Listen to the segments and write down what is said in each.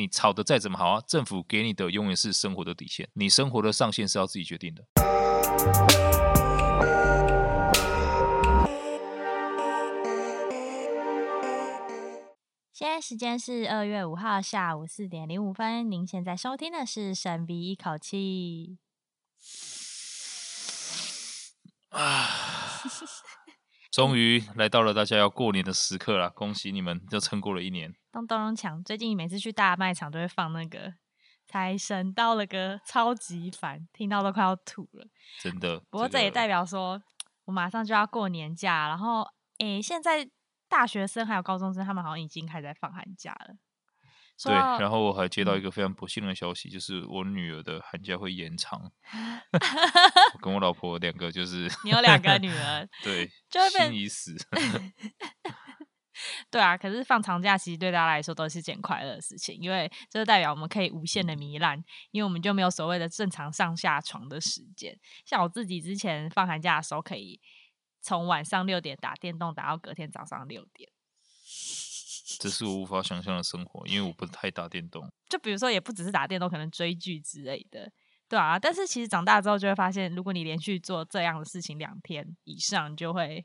你炒的再怎么好啊，政府给你的永远是生活的底线，你生活的上限是要自己决定的。现在时间是二月五号下午四点零五分，您现在收听的是深鼻一口气。啊，终于来到了大家要过年的时刻了，恭喜你们，就撑过了一年。咚咚咚锵！最近每次去大卖场都会放那个财神到了歌，超级烦，听到都快要吐了。真的。不过这也代表说，我马上就要过年假，然后诶，现在大学生还有高中生，他们好像已经开始在放寒假了。对，然后我还接到一个非常不幸的消息，嗯、就是我女儿的寒假会延长。我跟我老婆两个就是，你有两个女儿，对，就会变心已死。对啊，可是放长假其实对大家来说都是件快乐的事情，因为这代表我们可以无限的糜烂，因为我们就没有所谓的正常上下床的时间。像我自己之前放寒假的时候，可以从晚上六点打电动打到隔天早上六点。这是我无法想象的生活，因为我不是太打电动。就比如说，也不只是打电动，可能追剧之类的，对啊。但是其实长大之后就会发现，如果你连续做这样的事情两天以上，就会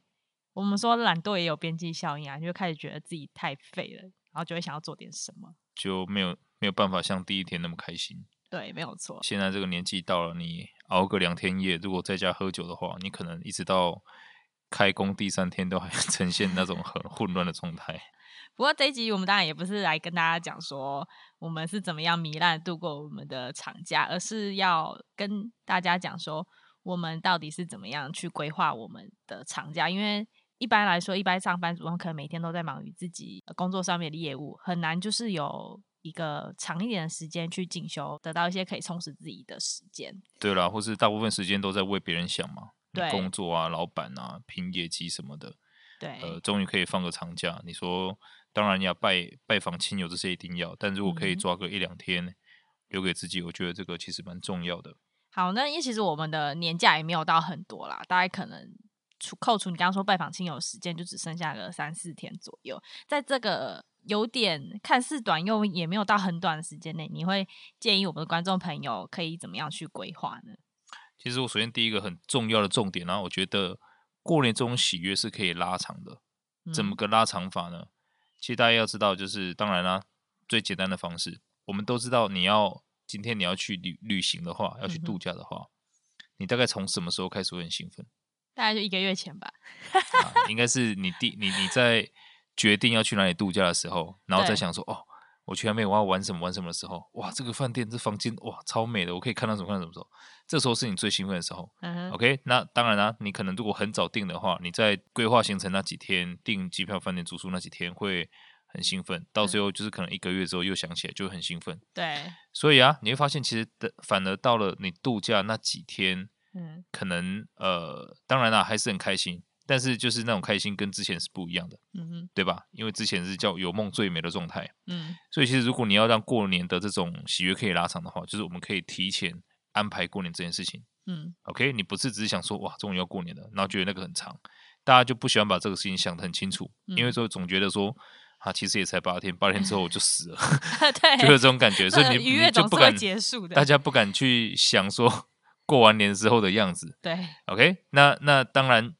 我们说懒惰也有边际效应啊，就开始觉得自己太废了，然后就会想要做点什么，就没有没有办法像第一天那么开心。对，没有错。现在这个年纪到了，你熬个两天夜，如果在家喝酒的话，你可能一直到开工第三天都还 呈现那种很混乱的状态。不过这一集我们当然也不是来跟大家讲说我们是怎么样糜烂度过我们的长假，而是要跟大家讲说我们到底是怎么样去规划我们的长假。因为一般来说，一般上班族可能每天都在忙于自己工作上面的业务，很难就是有一个长一点的时间去进修，得到一些可以充实自己的时间。对啦，或是大部分时间都在为别人想嘛，对，工作啊、老板啊、拼业绩什么的。对，呃，终于可以放个长假，你说。当然，你要拜拜访亲友这些一定要，但如果可以抓个一两天留给自己，我觉得这个其实蛮重要的。好，那因为其实我们的年假也没有到很多啦，大概可能除扣除你刚刚说拜访亲友时间，就只剩下个三四天左右。在这个有点看似短又也没有到很短的时间内，你会建议我们的观众朋友可以怎么样去规划呢？其实我首先第一个很重要的重点，然后我觉得过年这种喜悦是可以拉长的，怎么个拉长法呢？嗯其实大家要知道，就是当然啦，最简单的方式，我们都知道，你要今天你要去旅旅行的话，要去度假的话，嗯、你大概从什么时候开始会很兴奋？大概就一个月前吧。啊、应该是你第你你在决定要去哪里度假的时候，然后再想说哦。我去那边，我要玩什么玩什么的时候，哇，这个饭店这房间哇超美的，我可以看到什么看到什么时候，这时候是你最兴奋的时候。嗯、OK，那当然啦、啊，你可能如果很早订的话，你在规划行程那几天订机票、饭店住宿那几天会很兴奋，到最后就是可能一个月之后又想起来就很兴奋。对，所以啊，你会发现其实的反而到了你度假那几天，嗯，可能呃，当然啦、啊，还是很开心。但是就是那种开心跟之前是不一样的，嗯哼，对吧？因为之前是叫有梦最美的状态，嗯，所以其实如果你要让过年的这种喜悦可以拉长的话，就是我们可以提前安排过年这件事情，嗯，OK，你不是只是想说哇，终于要过年了，然后觉得那个很长，大家就不喜欢把这个事情想得很清楚，嗯、因为说总觉得说啊，其实也才八天，八天之后我就死了，对，就有这种感觉，所以你你就不敢结束的，大家不敢去想说过完年之后的样子，对，OK，那那当然。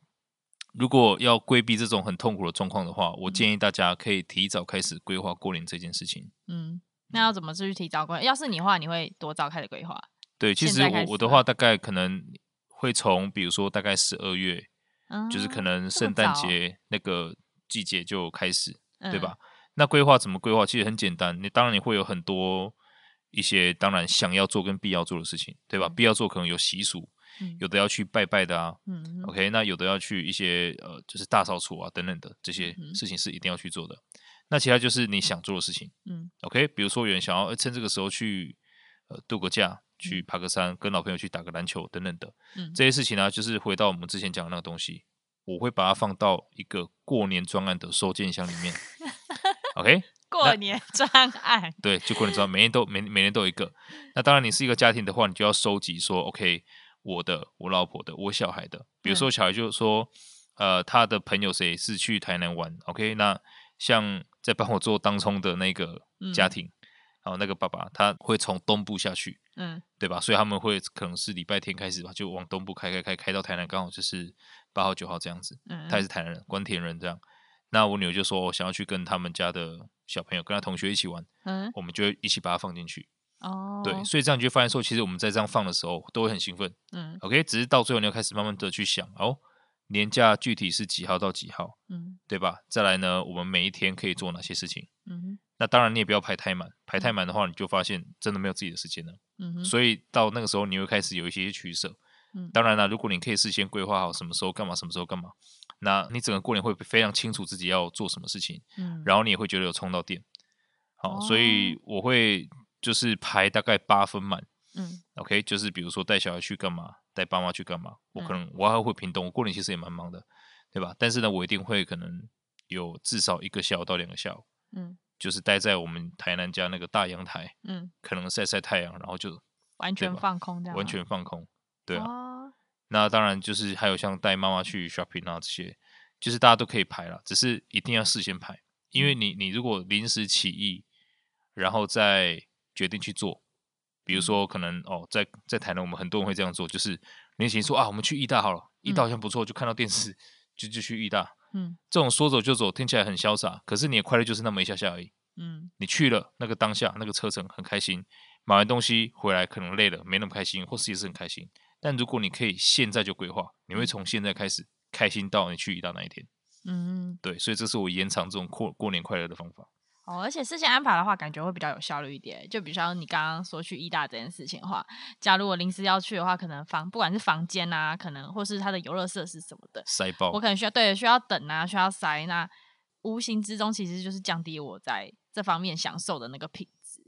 如果要规避这种很痛苦的状况的话，我建议大家可以提早开始规划过年这件事情。嗯，那要怎么去提早规划？要是你的话，你会多早开始规划？对，其实我我的话大概可能会从，比如说大概十二月，嗯，就是可能圣诞节那个季节就开始，对吧？嗯，那规划怎么规划？其实很简单，你当然你会有很多一些当然想要做跟必要做的事情，对吧？嗯，必要做可能有习俗。有的要去拜拜的啊，嗯，OK，那有的要去一些呃，就是大扫除啊等等的这些事情是一定要去做的。那其他就是你想做的事情，嗯，OK，比如说有人想要趁这个时候去呃度个假，去爬个山，跟老朋友去打个篮球等等的，嗯，这些事情呢，就是回到我们之前讲的那个东西，我会把它放到一个过年专案的收件箱里面，OK，过年专案，对，就过年专案，每年都每每年都有一个。那当然你是一个家庭的话，你就要收集说，OK。我的、我老婆的、我小孩的，比如说小孩就说，嗯、呃，他的朋友谁是去台南玩，OK，那像在帮我做当冲的那个家庭，然后，那个爸爸他会从东部下去，嗯，对吧？所以他们会可能是礼拜天开始吧，就往东部开开开开到台南，刚好就是八号九号这样子。嗯，他也是台南人，关田人这样。那我女儿就说，我想要去跟他们家的小朋友，跟他同学一起玩，嗯，我们就一起把它放进去。哦，对，所以这样你就发现说，其实我们在这样放的时候都会很兴奋。嗯，OK，只是到最后你要开始慢慢的去想，哦，年假具体是几号到几号，嗯，对吧？再来呢，我们每一天可以做哪些事情？嗯，那当然你也不要排太满，排太满的话，你就发现真的没有自己的时间了。嗯，所以到那个时候，你会开始有一些取舍。嗯，当然了，如果你可以事先规划好什么时候干嘛，什么时候干嘛，那你整个过年会非常清楚自己要做什么事情，嗯，然后你也会觉得有充到电。好，哦所以我会就是排大概八分满。嗯，OK，就是比如说带小孩去干嘛，带爸妈去干嘛，我可能、嗯、我还会平东，我过年其实也蛮忙的，对吧？但是呢，我一定会可能有至少一个下午到两个下午，嗯，就是待在我们台南家那个大阳台，嗯，可能晒晒太阳，然后就完全放空这样，完全放空，对啊。哦、那当然就是还有像带妈妈去 shopping 啊这些，就是大家都可以排了，只是一定要事先排，因为你你如果临时起意，然后再决定去做。比如说，可能哦，在在台南，我们很多人会这样做，就是年轻人说啊，我们去义大好了，义大好像不错，就看到电视就就去义大。嗯，这种说走就走，听起来很潇洒，可是你的快乐就是那么一下下而已。嗯，你去了那个当下，那个车程很开心，买完东西回来可能累了，没那么开心，或是也是很开心。但如果你可以现在就规划，你会从现在开始开心到你去义大那一天。嗯，对，所以这是我延长这种过过年快乐的方法。哦，而且事先安排的话，感觉会比较有效率一点。就比如说你刚刚说去意大这件事情的话，假如我临时要去的话，可能房不管是房间啊，可能或是它的游乐设施什么的，塞爆，我可能需要对需要等啊，需要塞，那无形之中其实就是降低我在这方面享受的那个品质。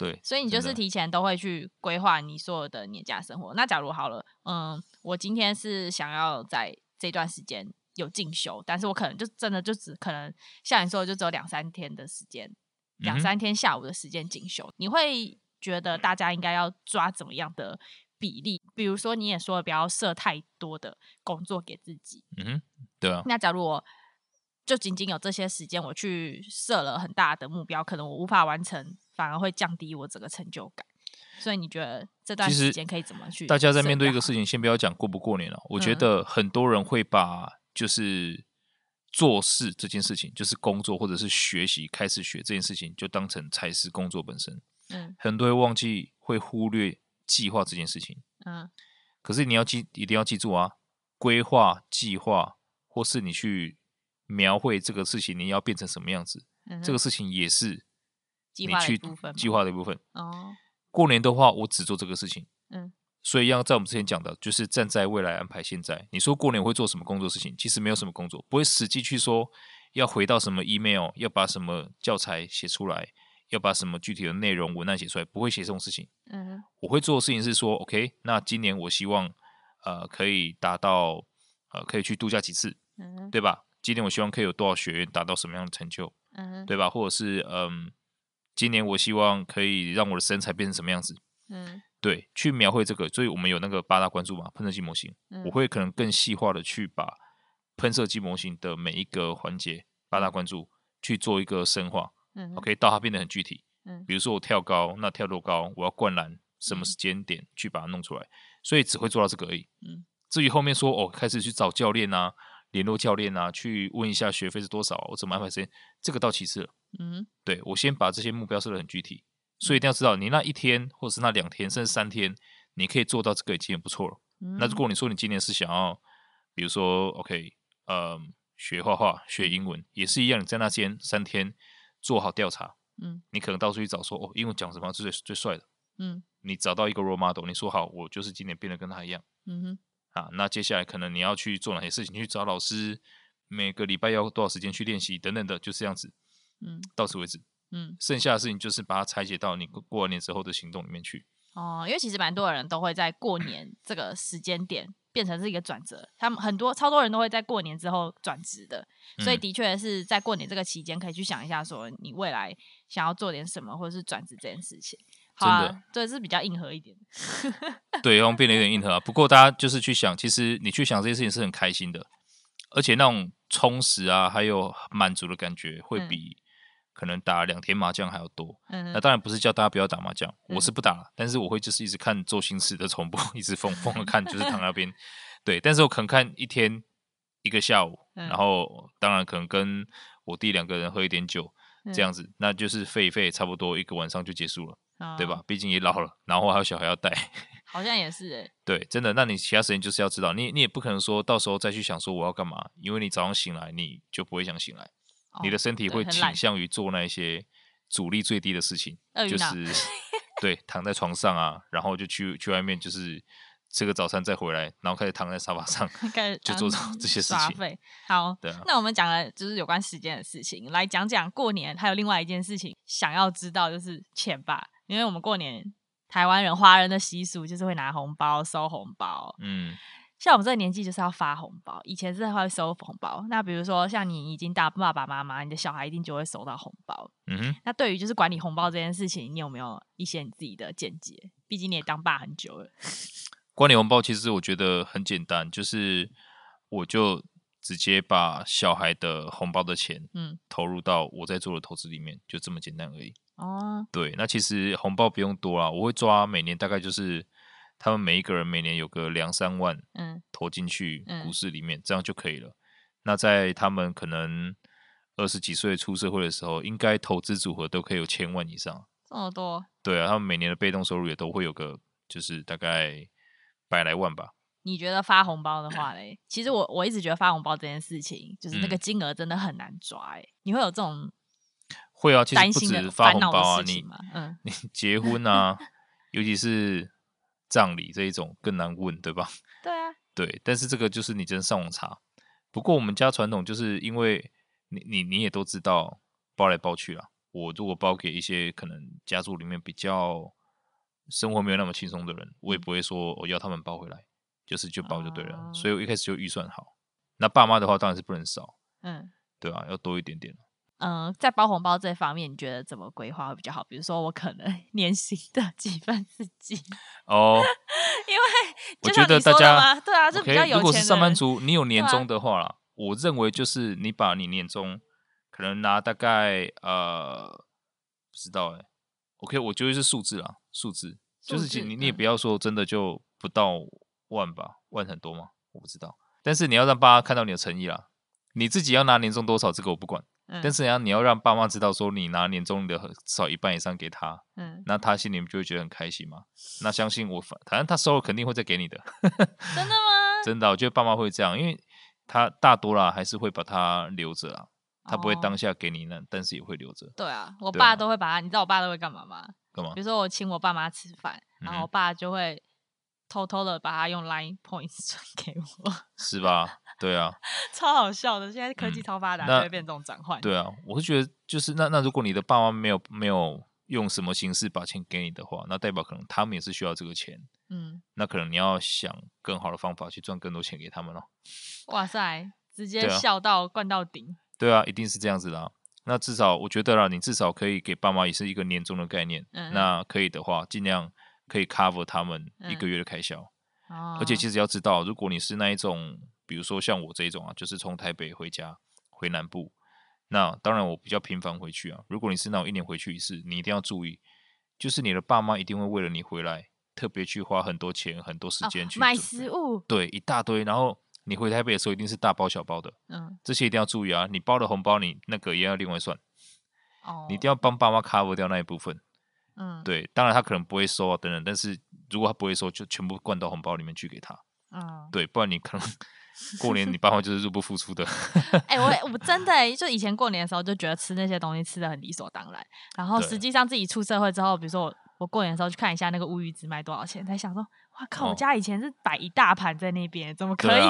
对，所以你就是提前都会去规划你所有的年假生活。那假如好了，嗯，我今天是想要在这段时间。有进修，但是我可能就真的就只可能像你说的，就只有两三天的时间，两三天下午的时间进修。嗯、你会觉得大家应该要抓怎么样的比例？比如说你也说了，不要设太多的工作给自己。嗯，对啊。那假如我就仅仅有这些时间，我去设了很大的目标，可能我无法完成，反而会降低我整个成就感。所以你觉得这段时间可以怎么去？大家在面对一个事情，先不要讲过不过年了、哦。我觉得很多人会把就是做事这件事情，就是工作或者是学习，开始学这件事情，就当成才是工作本身。嗯，很多人忘记会忽略计划这件事情。嗯，可是你要记，一定要记住啊，规划、计划，或是你去描绘这个事情，你要变成什么样子，嗯、这个事情也是计划的计划的一部分。哦，过年的话，我只做这个事情。嗯。所以，要在我们之前讲的，就是站在未来安排现在。你说过年会做什么工作事情？其实没有什么工作，不会实际去说要回到什么 email，要把什么教材写出来，要把什么具体的内容文案写出来，不会写这种事情。嗯，我会做的事情是说，OK，那今年我希望呃可以达到呃可以去度假几次，嗯，对吧？今年我希望可以有多少学员达到什么样的成就，嗯，对吧？或者是嗯、呃，今年我希望可以让我的身材变成什么样子，嗯。对，去描绘这个，所以我们有那个八大关注嘛，喷射机模型，嗯、我会可能更细化的去把喷射机模型的每一个环节八大关注去做一个深化，嗯，OK，到它变得很具体，嗯，比如说我跳高，那跳多高，我要灌篮，什么时间点去把它弄出来，所以只会做到这个而已，嗯，至于后面说哦，开始去找教练啊，联络教练啊，去问一下学费是多少，我怎么安排时间，这个到其次了，嗯，对，我先把这些目标设得很具体。所以一定要知道，你那一天或者是那两天，甚至三天，你可以做到这个已经很不错了。嗯。那如果你说你今年是想要，比如说，OK，呃，学画画、学英文，也是一样。你在那间三天做好调查，嗯，你可能到处去找说，哦，英文讲什么是最最帅的，嗯，你找到一个 role model，你说好，我就是今年变得跟他一样，嗯哼，啊，那接下来可能你要去做哪些事情？你去找老师，每个礼拜要多少时间去练习等等的，就是这样子，嗯，到此为止。嗯，剩下的事情就是把它拆解到你过完年之后的行动里面去。哦，因为其实蛮多人都会在过年 这个时间点变成是一个转折，他们很多超多人都会在过年之后转职的，所以的确是在过年这个期间可以去想一下，说你未来想要做点什么，或者是转职这件事情。真的，对，是比较硬核一点。对，然后变得有点硬核啊。不过大家就是去想，其实你去想这些事情是很开心的，而且那种充实啊，还有满足的感觉会比。可能打两天麻将还要多。嗯，那当然不是叫大家不要打麻将，嗯、我是不打了，但是我会就是一直看周星驰的重播，一直疯疯的看，就是躺那边。对，但是我可能看一天一个下午，嗯、然后当然可能跟我弟两个人喝一点酒，嗯、这样子，那就是废一废，差不多一个晚上就结束了，哦、对吧？毕竟也老了，然后还有小孩要带。好像也是哎、欸，对，真的。那你其他时间就是要知道，你你也不可能说到时候再去想说我要干嘛，因为你早上醒来你就不会想醒来，哦、你的身体会倾向于做那一些阻力最低的事情，就是 对躺在床上啊，然后就去去外面就是吃个早餐再回来，然后开始躺在沙发上，开始就做这些事情。好，对啊。那我们讲了就是有关时间的事情，来讲讲过年还有另外一件事情想要知道就是钱吧，因为我们过年。台湾人、华人的习俗就是会拿红包、收红包。嗯，像我们这个年纪就是要发红包，以前是会收红包。那比如说像你已经当爸爸妈妈，你的小孩一定就会收到红包。嗯哼。那对于就是管理红包这件事情，你有没有一些你自己的见解？毕竟你也当爸很久了。管理红包其实我觉得很简单，就是我就直接把小孩的红包的钱，嗯，投入到我在做的投资里面，就这么简单而已。哦，对，那其实红包不用多啦，我会抓每年大概就是他们每一个人每年有个两三万，嗯，投进去股市里面，嗯、这样就可以了。那在他们可能二十几岁出社会的时候，应该投资组合都可以有千万以上，这么多？对啊，他们每年的被动收入也都会有个，就是大概百来万吧。你觉得发红包的话嘞？其实我我一直觉得发红包这件事情，就是那个金额真的很难抓，哎、嗯，你会有这种。会啊，其实不止发红包啊，你嗯，你结婚啊，尤其是葬礼这一种更难问，对吧？对啊，对，但是这个就是你真上网查。不过我们家传统就是因为你你你也都知道，包来包去啊。我如果包给一些可能家族里面比较生活没有那么轻松的人，我也不会说我要他们包回来，就是就包就对了。嗯、所以我一开始就预算好。那爸妈的话当然是不能少，嗯，对啊，要多一点点。嗯，在包红包这方面，你觉得怎么规划会比较好？比如说，我可能 年薪的 几分之几 哦，因为我觉得大家对啊，就比较有钱。如果是上班族，你有年终的话啦，啊、我认为就是你把你年终可能拿大概呃，不知道哎，OK，我觉得是数字啦，数字，数字就是你你也不要说真的就不到万吧，万很多吗？我不知道，但是你要让爸妈看到你的诚意啦，你自己要拿年终多少，这个我不管。但是你要让爸妈知道说你拿年终的至少一半以上给他，嗯，那他心里面就会觉得很开心嘛。那相信我，反正他收了肯定会再给你的。真的吗？真的，我觉得爸妈会这样，因为他大多啦还是会把它留着啊，他不会当下给你那，哦、但是也会留着。对啊，我爸都会把它，你知道我爸都会干嘛吗？干嘛？比如说我请我爸妈吃饭，然后我爸就会。偷偷的把它用 Line Points 转给我，是吧？对啊，超好笑的。现在科技超发达，就会变这种转换。对啊，我是觉得就是那那如果你的爸妈没有没有用什么形式把钱给你的话，那代表可能他们也是需要这个钱。嗯，那可能你要想更好的方法去赚更多钱给他们咯。哇塞，直接笑到灌到顶。对啊，一定是这样子的。那至少我觉得啦，你至少可以给爸妈也是一个年终的概念。嗯，那可以的话，尽量。可以 cover 他们一个月的开销，嗯哦、而且其实要知道，如果你是那一种，比如说像我这一种啊，就是从台北回家回南部，那当然我比较频繁回去啊。如果你是那种一年回去一次，你一定要注意，就是你的爸妈一定会为了你回来，特别去花很多钱、很多时间去、哦、买食物，对，一大堆。然后你回台北的时候，一定是大包小包的，嗯，这些一定要注意啊。你包的红包，你那个也要另外算，哦，你一定要帮爸妈 cover 掉那一部分。嗯，对，当然他可能不会收啊，等等，但是如果他不会收，就全部灌到红包里面去给他。嗯，对，不然你可能 过年你爸妈就是入不敷出的。哎、欸，我我真的、欸、就以前过年的时候就觉得吃那些东西吃的很理所当然，然后实际上自己出社会之后，比如说我我过年的时候去看一下那个乌鱼子卖多少钱，才想说，哇靠，我家以前是摆一大盘在那边，怎么可以？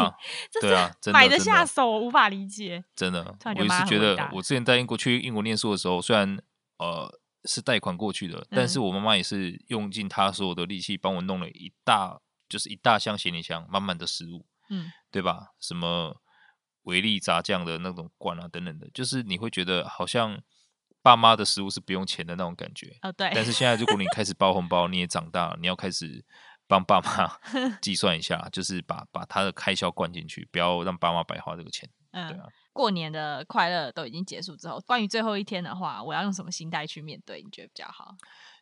对啊，这是买得下手，我无法理解。真的，我也是觉得，我之前在英国去英国念书的时候，虽然呃。是贷款过去的，但是我妈妈也是用尽她所有的力气帮我弄了一大，就是一大箱行李箱，满满的食物，嗯，对吧？什么维力炸酱的那种罐啊，等等的，就是你会觉得好像爸妈的食物是不用钱的那种感觉。哦，对。但是现在如果你开始包红包，你也长大了，你要开始帮爸妈 计算一下，就是把把他的开销灌进去，不要让爸妈白花这个钱。嗯，对啊。过年的快乐都已经结束之后，关于最后一天的话，我要用什么心态去面对？你觉得比较好？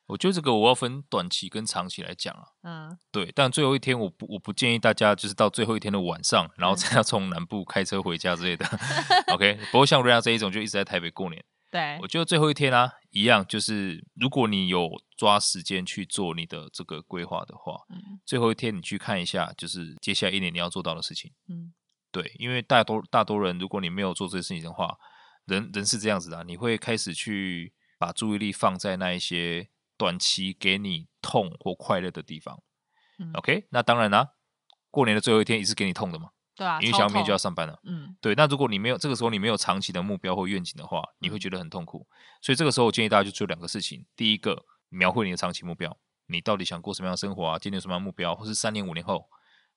我觉得这个我要分短期跟长期来讲啊。嗯，对，但最后一天我不我不建议大家就是到最后一天的晚上，然后再要从南部开车回家之类的。OK，不过像瑞亚这一种就一直在台北过年。对，我觉得最后一天啊，一样就是如果你有抓时间去做你的这个规划的话，嗯，最后一天你去看一下，就是接下来一年你要做到的事情。嗯，对，因为大多大多人，如果你没有做这些事情的话，人人是这样子的啊，你会开始去把注意力放在那一些。短期给你痛或快乐的地方，嗯，OK，那当然啦，啊，过年的最后一天也是给你痛的嘛，对啊，因为小明就要上班了，嗯，对。那如果你没有这个时候你没有长期的目标或愿景的话，你会觉得很痛苦。所以这个时候我建议大家就做两个事情：第一个，描绘你的长期目标，你到底想过什么样的生活啊？今年什么样的目标，或是三年五年后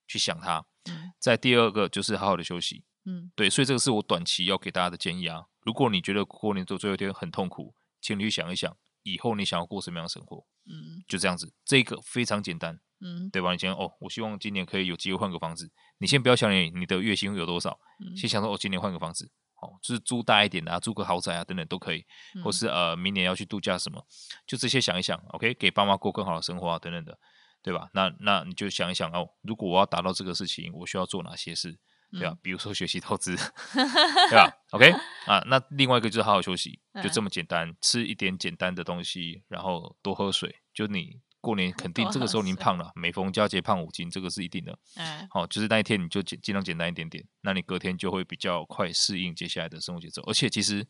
去想它。嗯，再第二个就是好好的休息，嗯，对。所以这个是我短期要给大家的建议啊。如果你觉得过年做最后一天很痛苦，请你去想一想。以后你想要过什么样的生活？嗯，就这样子，这个非常简单，嗯，对吧？你先哦，我希望今年可以有机会换个房子。你先不要想你你的月薪有多少，嗯、先想说哦，今年换个房子，哦，就是租大一点的啊，租个豪宅啊，等等都可以，嗯、或是呃，明年要去度假什么，就这些想一想，OK，给爸妈过更好的生活啊，等等的，对吧？那那你就想一想哦，如果我要达到这个事情，我需要做哪些事？对吧，比如说学习投资，对吧？OK 啊，那另外一个就是好好休息，就这么简单，吃一点简单的东西，然后多喝水。就你过年肯定这个时候您胖了，每逢佳节胖五斤，这个是一定的。嗯，好，就是那一天你就尽尽量简单一点点，那你隔天就会比较快适应接下来的生活节奏，而且其实。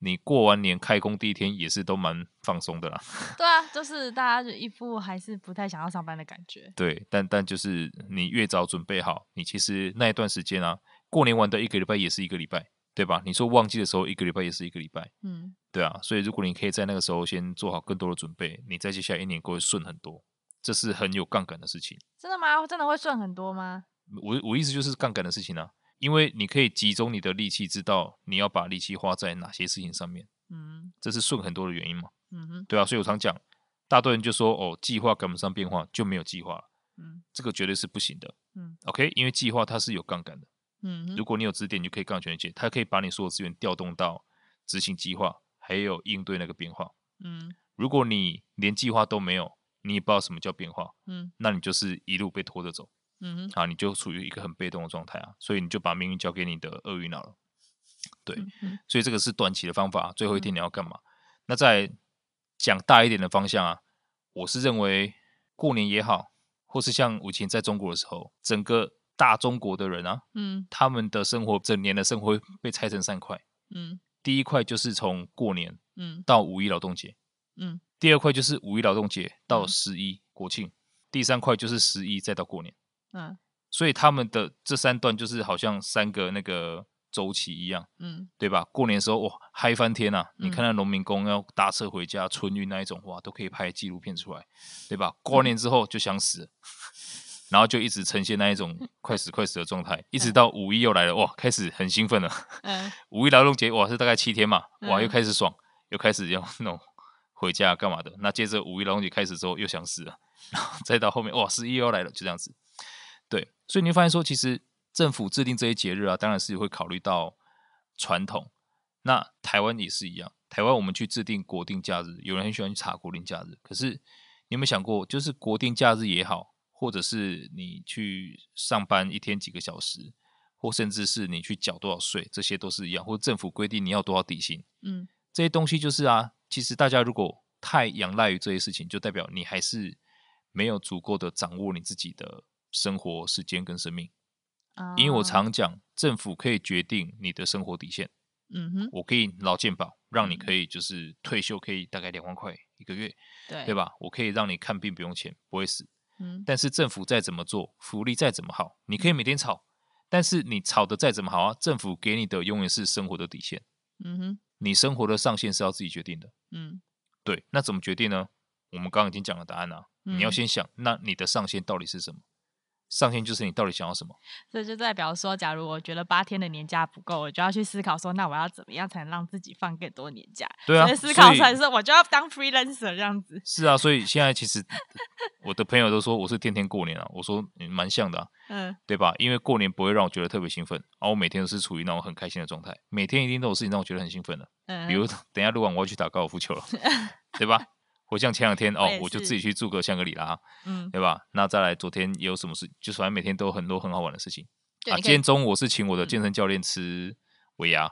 你过完年开工第一天也是都蛮放松的啦。对啊，就是大家就一副还是不太想要上班的感觉。对，但但就是你越早准备好，你其实那一段时间啊，过年完的一个礼拜也是一个礼拜，对吧？你说旺季的时候一个礼拜也是一个礼拜，嗯，对啊。所以如果你可以在那个时候先做好更多的准备，你在接下来一年过会顺很多，这是很有杠杆的事情。真的吗？真的会顺很多吗？我我意思就是杠杆的事情啊。因为你可以集中你的力气，知道你要把力气花在哪些事情上面，嗯，这是顺很多的原因嘛，嗯哼，对啊，所以我常讲，大多人就说哦，计划赶不上变化，就没有计划了，嗯，这个绝对是不行的，嗯，OK，因为计划它是有杠杆的，嗯，如果你有支点，你就可以杠全一切，它可以把你所有资源调动到执行计划，还有应对那个变化，嗯，如果你连计划都没有，你也不知道什么叫变化，嗯，那你就是一路被拖着走。嗯，啊，你就处于一个很被动的状态啊，所以你就把命运交给你的厄运脑了。对，嗯，所以这个是短期的方法。最后一天你要干嘛？嗯、那再讲大一点的方向啊，我是认为过年也好，或是像以前在中国的时候，整个大中国的人啊，嗯，他们的生活整年的生活被拆成三块。嗯，第一块就是从过年，嗯，到五一劳动节，嗯，第二块就是五一劳动节到十一国庆，第三块就是十一再到过年。嗯，所以他们的这三段就是好像三个那个周期一样，嗯，对吧？过年的时候哇，嗨翻天呐、啊！嗯、你看那农民工要搭车回家，春运那一种哇，都可以拍纪录片出来，对吧？过完年之后就想死，嗯、然后就一直呈现那一种 快死快死的状态，一直到五一又来了哇，开始很兴奋了。嗯，五一劳动节哇是大概七天嘛，哇又开始爽，嗯、又开始要 那种回家干嘛的。那接着五一劳动节开始之后又想死了，然后再到后面哇十一又要来了，就这样子。对，所以你会发现说，其实政府制定这些节日啊，当然是会考虑到传统。那台湾也是一样，台湾我们去制定国定假日，有人很喜欢去查国定假日。可是你有没有想过，就是国定假日也好，或者是你去上班一天几个小时，或甚至是你去缴多少税，这些都是一样。或者政府规定你要多少底薪，嗯，这些东西就是啊，其实大家如果太仰赖于这些事情，就代表你还是没有足够的掌握你自己的。生活时间跟生命，因为我常讲，政府可以决定你的生活底线。嗯哼，我可以劳健保，让你可以就是退休可以大概两万块一个月，对对吧？我可以让你看病不用钱，不会死。嗯，但是政府再怎么做，福利再怎么好，你可以每天吵，但是你吵的再怎么好啊，政府给你的永远是生活的底线。嗯哼，你生活的上限是要自己决定的。嗯，对，那怎么决定呢？我们刚刚已经讲了答案了，你要先想，那你的上限到底是什么？上限就是你到底想要什么。这就代表说，假如我觉得八天的年假不够，我就要去思考说，那我要怎么样才能让自己放更多年假？对啊，思考出来说，我就要当 freelancer 这样子。是啊，所以现在其实我的朋友都说我是天天过年啊，我说你蛮像的啊，嗯，对吧？因为过年不会让我觉得特别兴奋，然后我每天都是处于那种很开心的状态，每天一定都有事情让我觉得很兴奋的。嗯，比如等一下录完我要去打高尔夫球了，对吧？我像前两天哦，我就自己去住个香格里拉，嗯，对吧？那再来昨天有什么事？就是反正每天都有很多很好玩的事情啊。今天中午我是请我的健身教练吃尾牙，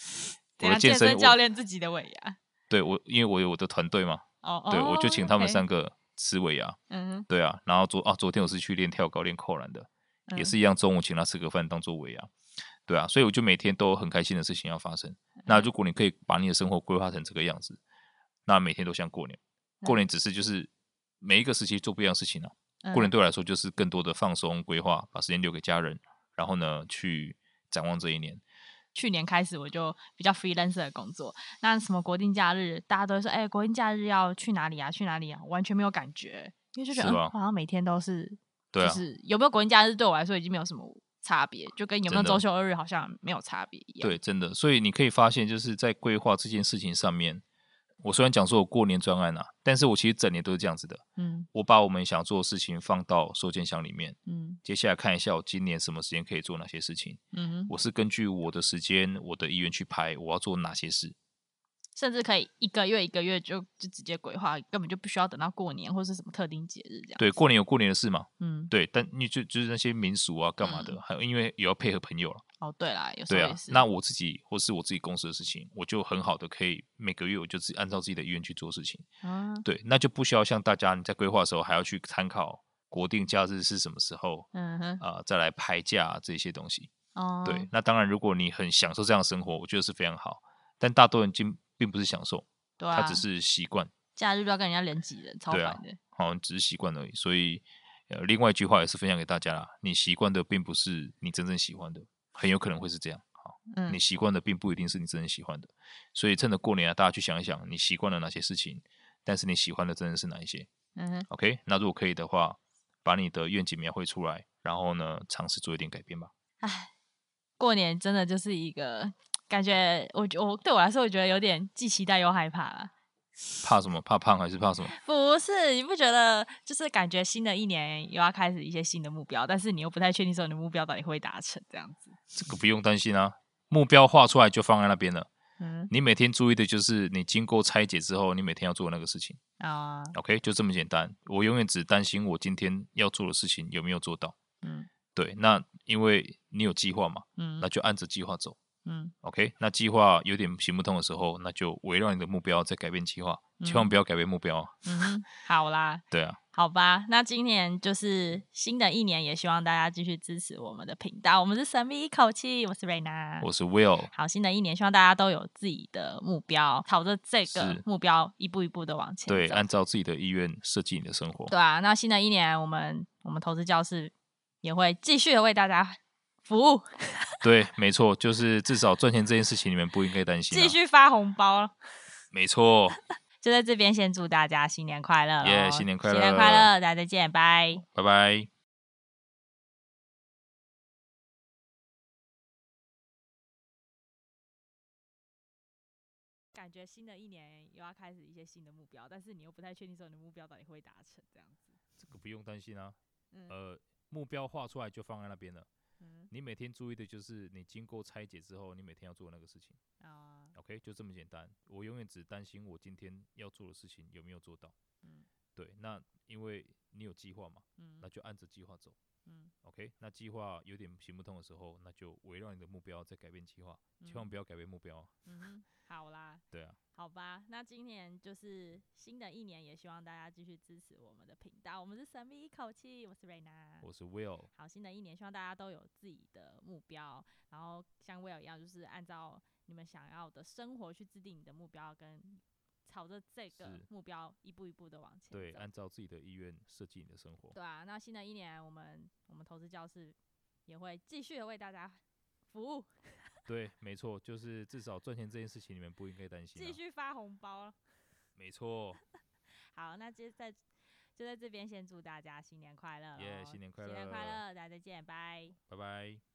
我的健身教练自己的尾牙，对我，因为我有我的团队嘛，哦，对，我就请他们三个吃尾牙，嗯，对啊。然后昨啊昨天我是去练跳高、练扣篮的，也是一样，中午请他吃个饭当做尾牙，对啊。所以我就每天都有很开心的事情要发生。那如果你可以把你的生活规划成这个样子，那每天都像过年。过年只是就是每一个时期做不一样的事情啊。过年对我来说就是更多的放松规划，把时间留给家人，然后呢去展望这一年。去年开始我就比较 freelancer 的工作，那什么国定假日，大家都会说，哎，国定假日要去哪里啊？去哪里啊？完全没有感觉，因为就觉得好像每天都是，就是有没有国定假日对我来说已经没有什么差别，就跟有没有周休二日好像没有差别一样。对，真的。所以你可以发现，就是在规划这件事情上面。我虽然讲说我过年专案啊，但是我其实整年都是这样子的。嗯，我把我们想做的事情放到收件箱里面。嗯，接下来看一下我今年什么时间可以做哪些事情。嗯哼，我是根据我的时间、我的意愿去排我要做哪些事。甚至可以一个月一个月就就直接规划，根本就不需要等到过年或是什么特定节日这样。对，过年有过年的事嘛。嗯，对，但你就就是那些民俗啊，干嘛的，还有因为也要配合朋友了。哦，对啦，有时候。对啊，那我自己或是我自己公司的事情，我就很好的可以每个月我就自己按照自己的意愿去做事情。嗯，对，那就不需要像大家你在规划的时候还要去参考国定假日是什么时候，嗯哼，啊、呃，再来排假这些东西。哦，对，那当然如果你很享受这样的生活，我觉得是非常好。但大多人并并不是享受，对啊，他只是习惯。假日不要跟人家人挤人，超烦的。好，只是习惯而已。所以，呃，另外一句话也是分享给大家啦：你习惯的并不是你真正喜欢的，很有可能会是这样。好，嗯，你习惯的并不一定是你真正喜欢的。所以，趁着过年啊，大家去想一想，你习惯了哪些事情，但是你喜欢的真的是哪一些？嗯哼，OK。那如果可以的话，把你的愿景描绘出来，然后呢，尝试做一点改变吧。唉，过年真的就是一个。感觉我我对我来说，我觉得有点既期待又害怕了。怕什么？怕胖还是怕什么？不是，你不觉得就是感觉新的一年又要开始一些新的目标，但是你又不太确定说你的目标到底会达成这样子。这个不用担心啊，目标画出来就放在那边了。嗯，你每天注意的就是你经过拆解之后，你每天要做的那个事情啊。OK，就这么简单。我永远只担心我今天要做的事情有没有做到。嗯，对。那因为你有计划嘛，嗯，那就按着计划走。嗯，OK，那计划有点行不通的时候，那就围绕你的目标再改变计划，嗯、千万不要改变目标。嗯，好啦，对啊，好吧，那今年就是新的一年，也希望大家继续支持我们的频道。我们是神秘一口气，我是瑞娜，我是 Will。好，新的一年希望大家都有自己的目标，朝着这个目标一步一步的往前。对，按照自己的意愿设计你的生活。对啊，那新的一年，我们我们投资教室也会继续的为大家。服务，对，没错，就是至少赚钱这件事情，你们不应该担心。继续发红包，没错。就在这边先祝大家新年快乐，耶！新年快乐，新年快乐，大家再见，拜拜拜。感觉新的一年又要开始一些新的目标，但是你又不太确定说你的目标到底会达成，这样子。这个不用担心啊，嗯、呃，目标画出来就放在那边了。你每天注意的就是你经过拆解之后，你每天要做的那个事情。啊，OK，就这么简单。我永远只担心我今天要做的事情有没有做到。嗯，对。那因为你有计划嘛，嗯，那就按着计划走。嗯，OK，那计划有点行不通的时候，那就围绕你的目标再改变计划，千万不要改变目标。嗯，好啦。对啊。好吧，那今年就是新的一年，也希望大家继续支持我们的频道。我们是神秘一口气，我是瑞娜，我是 Will。好，新的一年希望大家都有自己的目标，然后像 Will 一样，就是按照你们想要的生活去制定你的目标，跟朝着这个目标一步一步的往前。对，按照自己的意愿设计你的生活。对啊，那新的一年，我们我们投资教室也会继续的为大家服务。对，没错，就是至少赚钱这件事情，你们不应该担心。继续发红包，没错。好，那就在就在这边先祝大家新年快乐，耶！新年快乐，新年快乐，大家再见，拜拜拜。